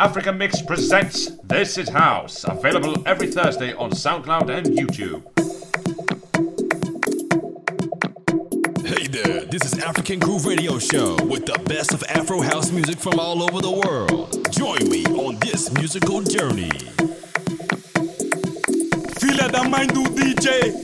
Africa Mix presents This Is House, available every Thursday on SoundCloud and YouTube. Hey there, this is African Groove Radio Show with the best of Afro house music from all over the world. Join me on this musical journey. Fila da do DJ.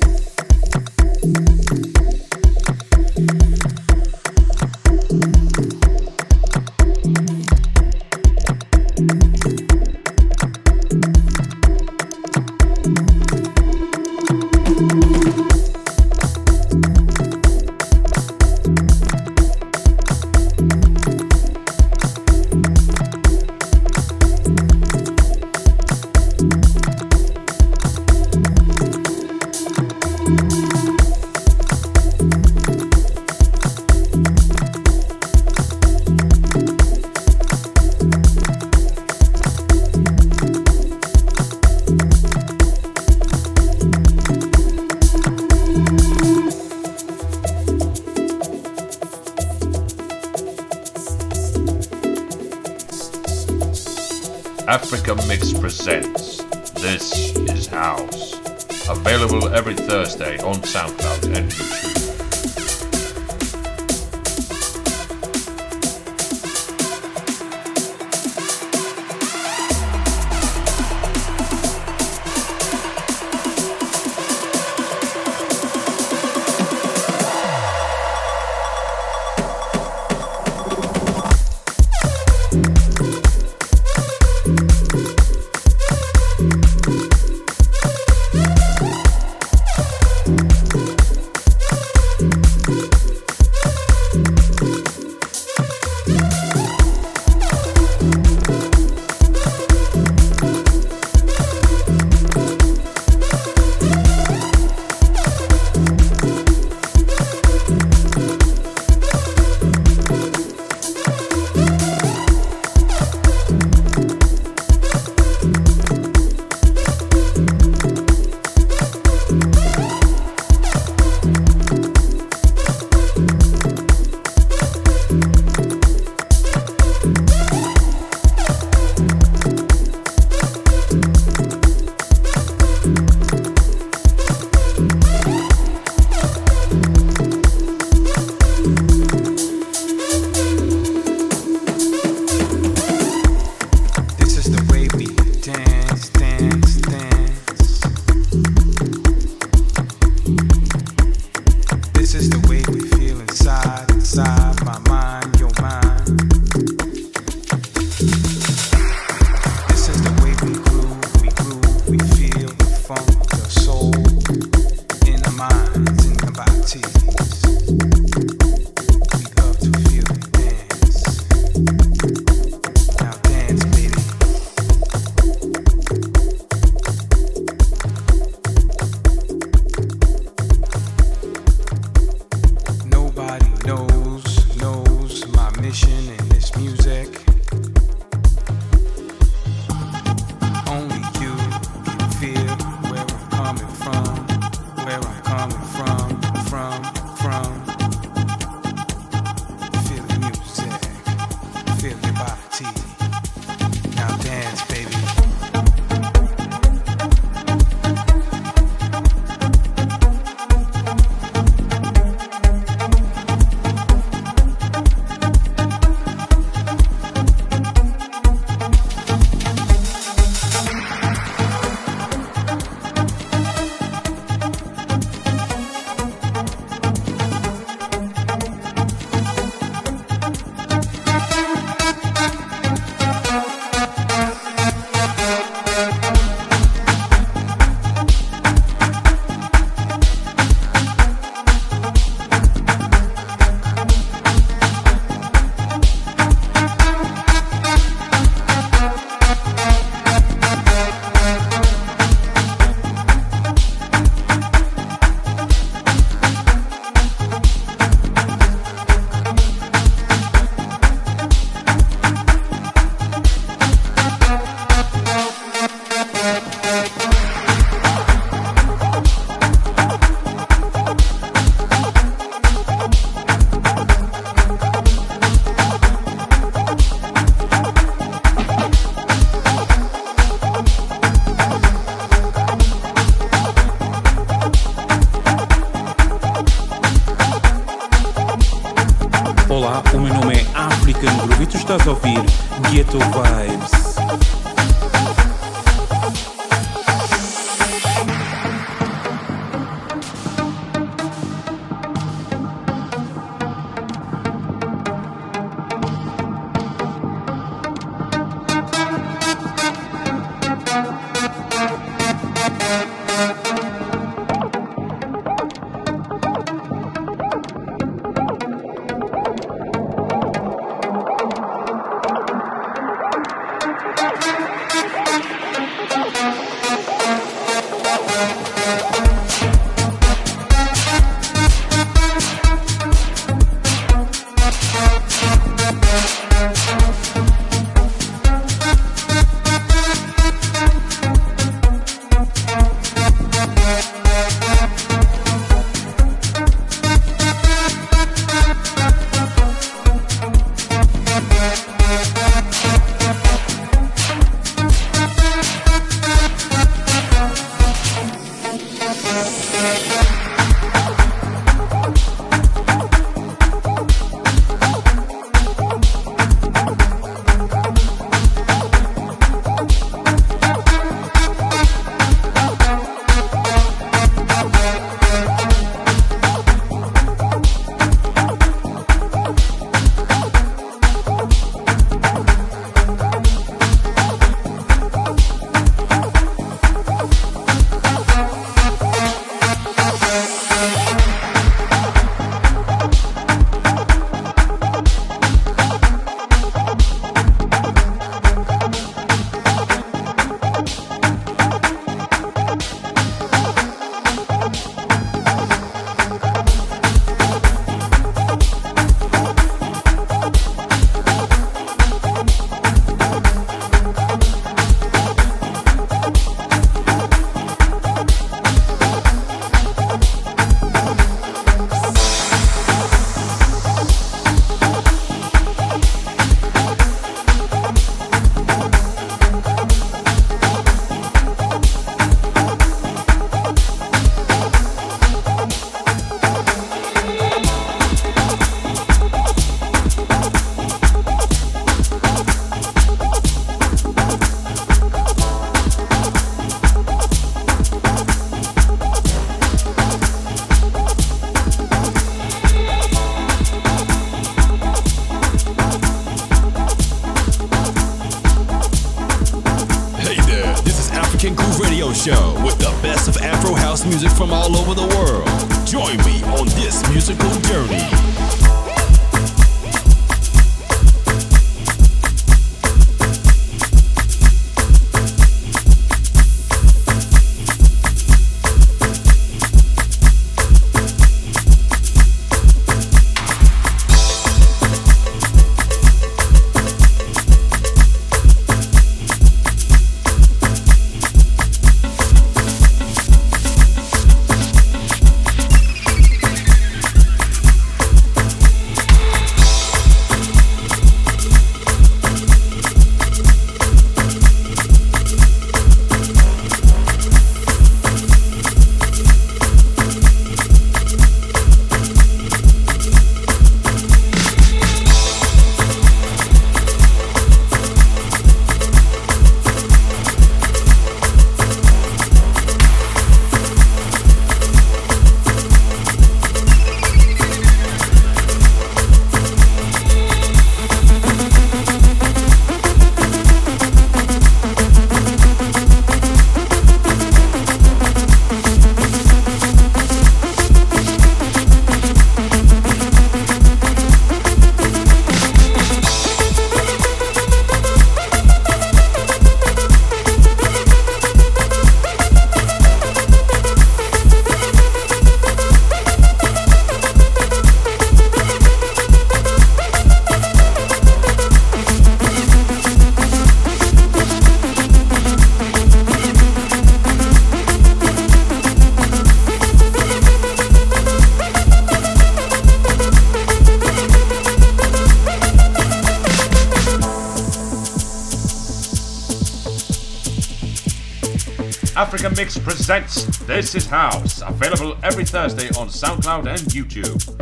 Mix presents This Is House, available every Thursday on SoundCloud and YouTube.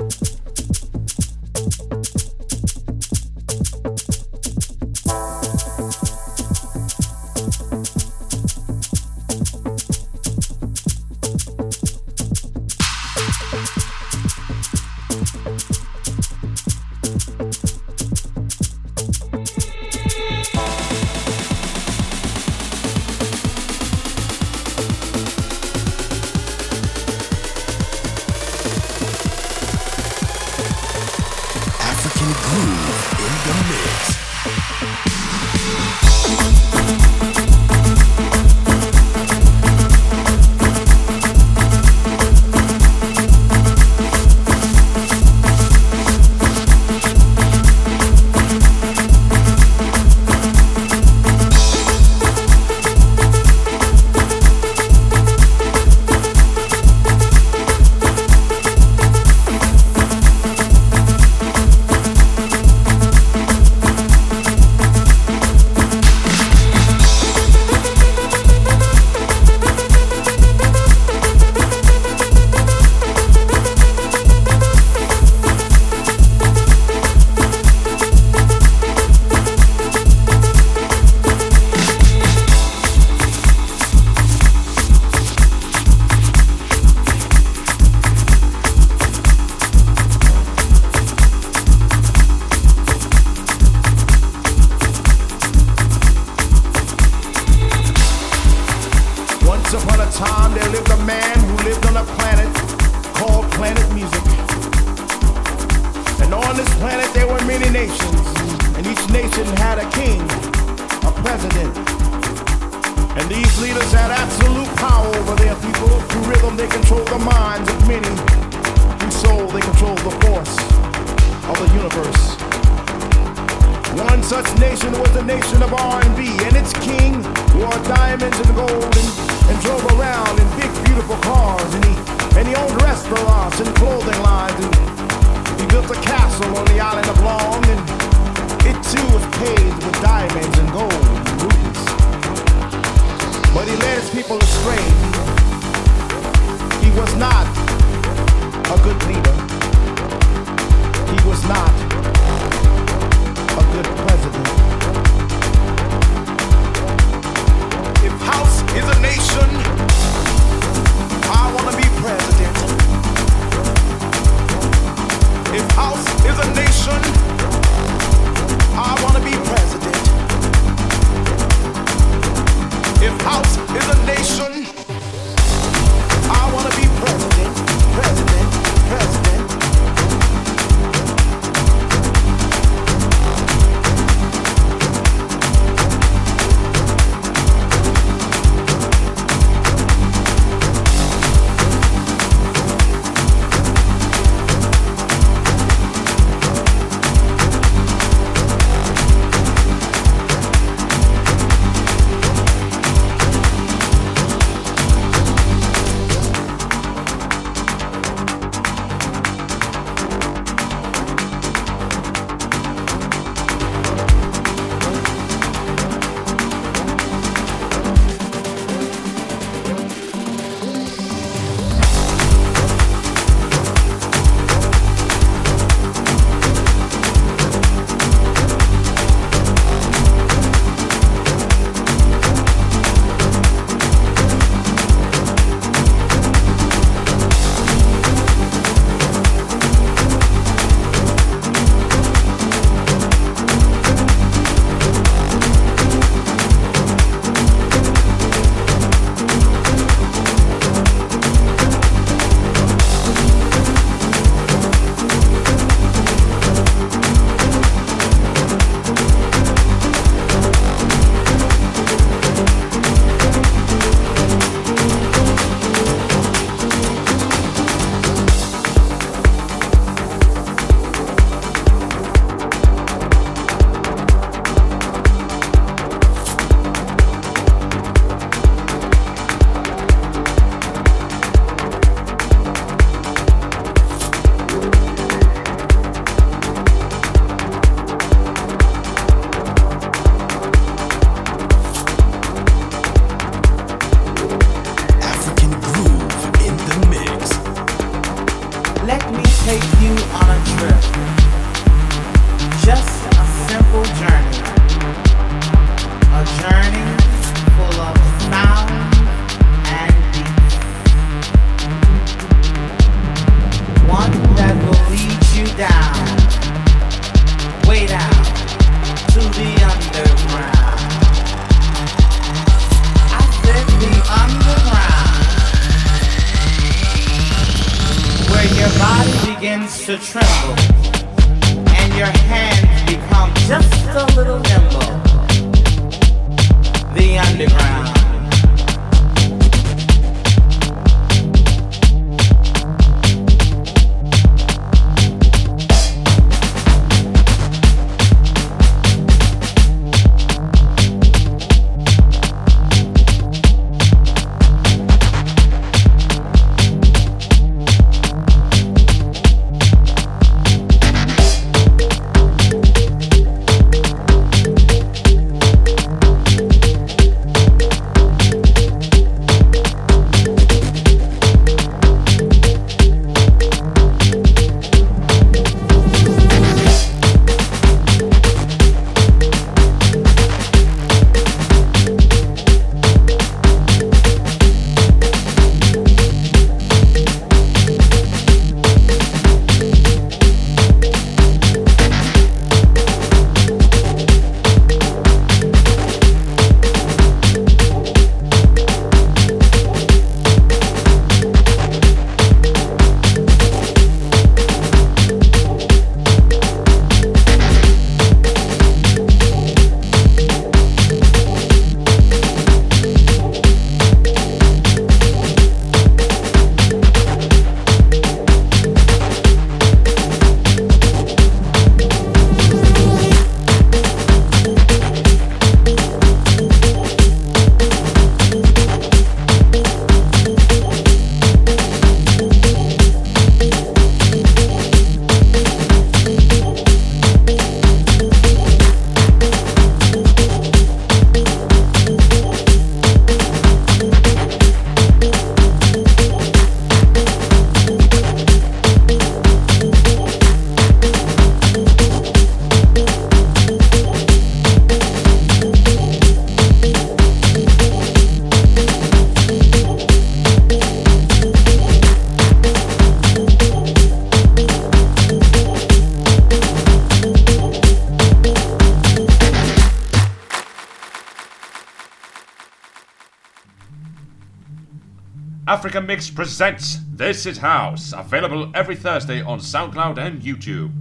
Presents This Is House, available every Thursday on SoundCloud and YouTube.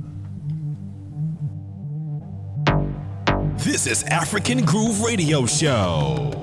This is African Groove Radio Show.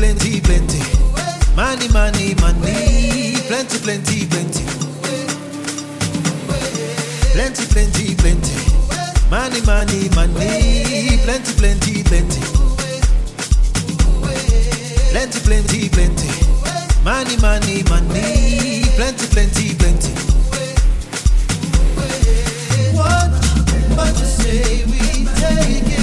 plenty, plenty. Money, money, money. Plenty, plenty, plenty. Plenty, plenty, plenty. Money, money, money. Plenty, plenty, plenty. Plenty, plenty, plenty. Money, money, money. Plenty, plenty, plenty. What you say we take it.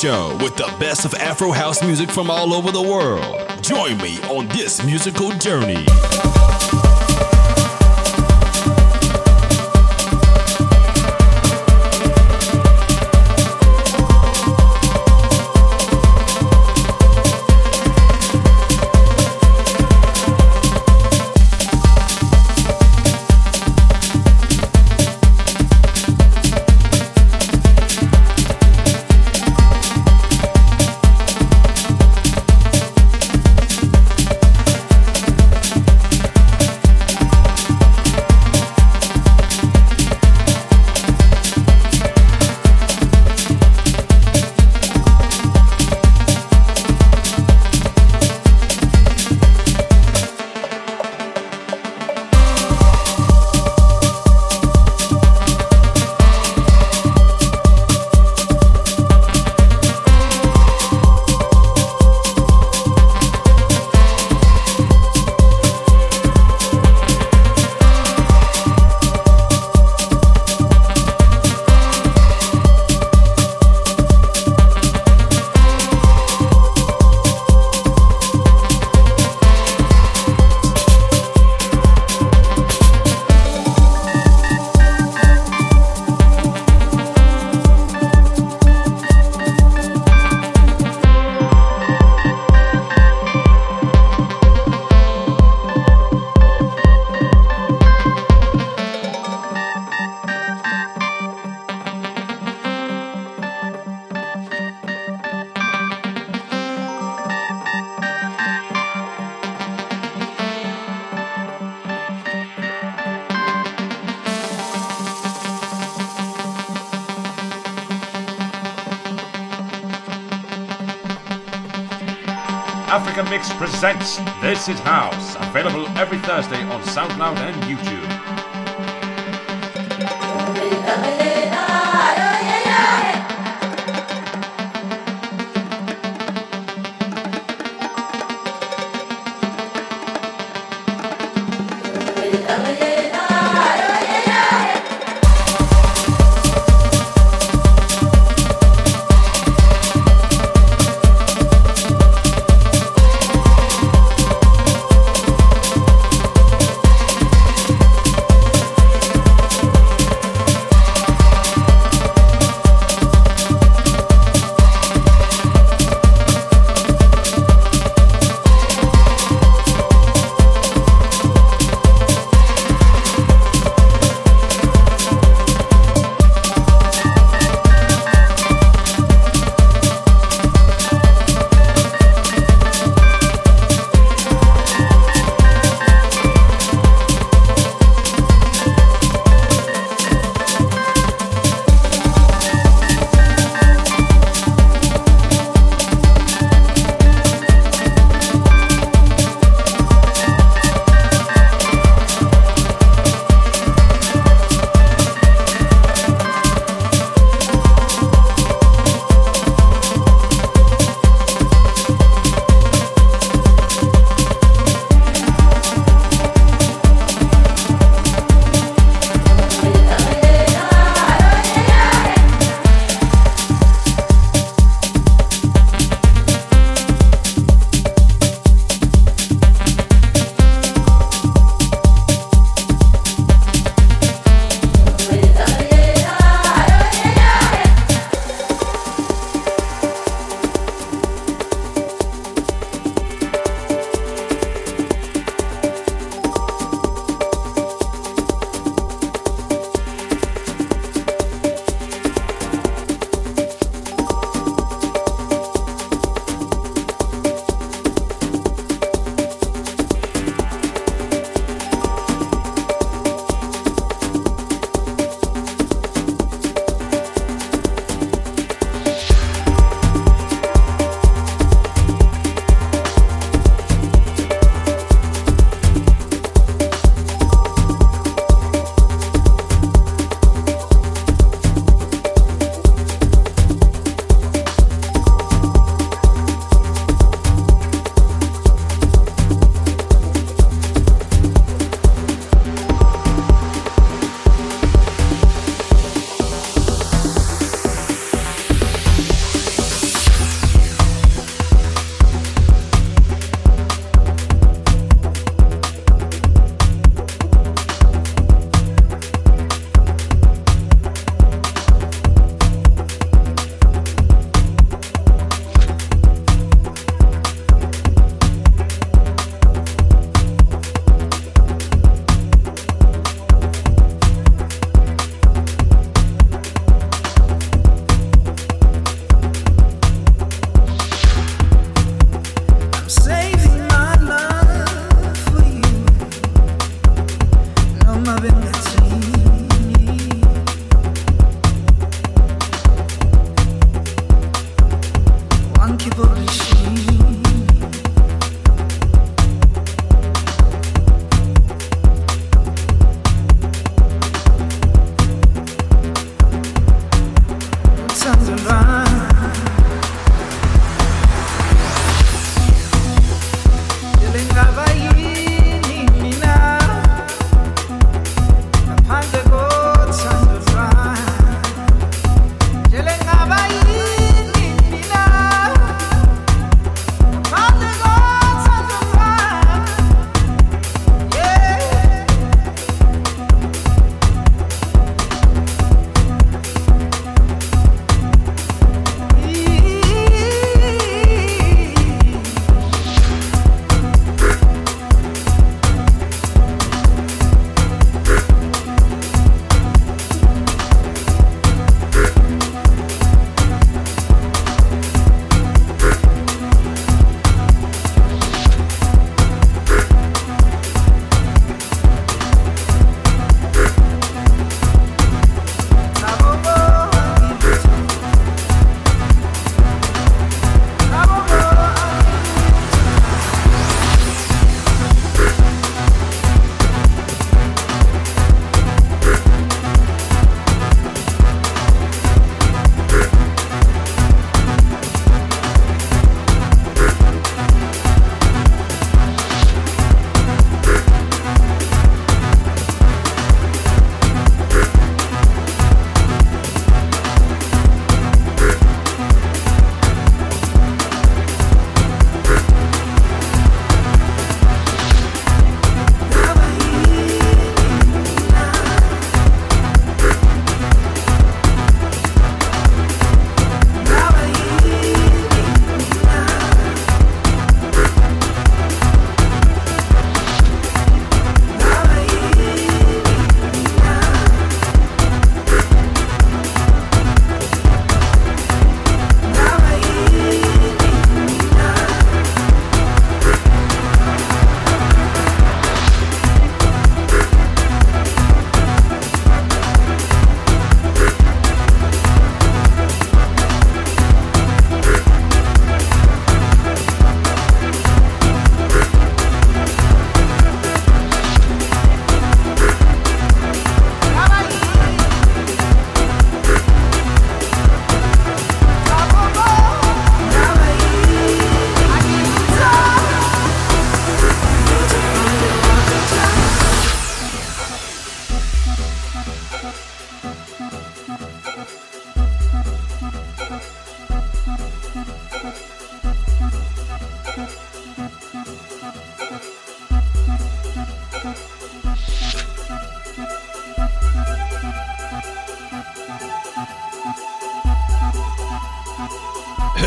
Show with the best of Afro house music from all over the world. Join me on this musical journey. Presents This Is House, available every Thursday on SoundCloud and YouTube.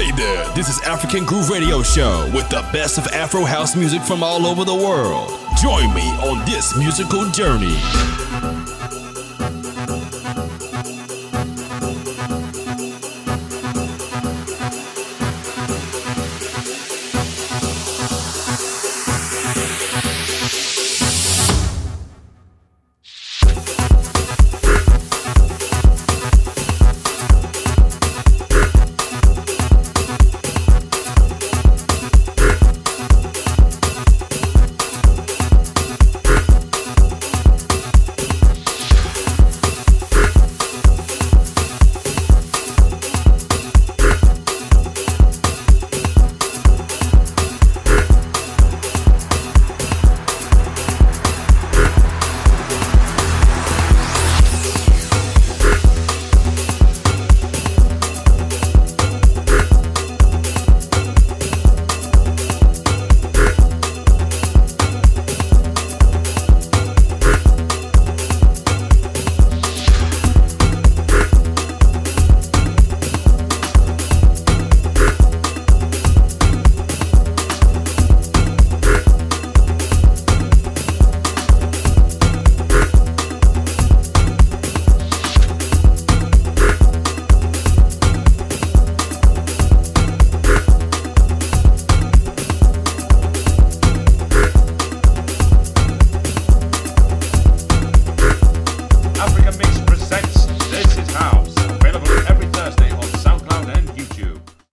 Hey there, this is African Groove Radio Show with the best of Afro house music from all over the world. Join me on this musical journey.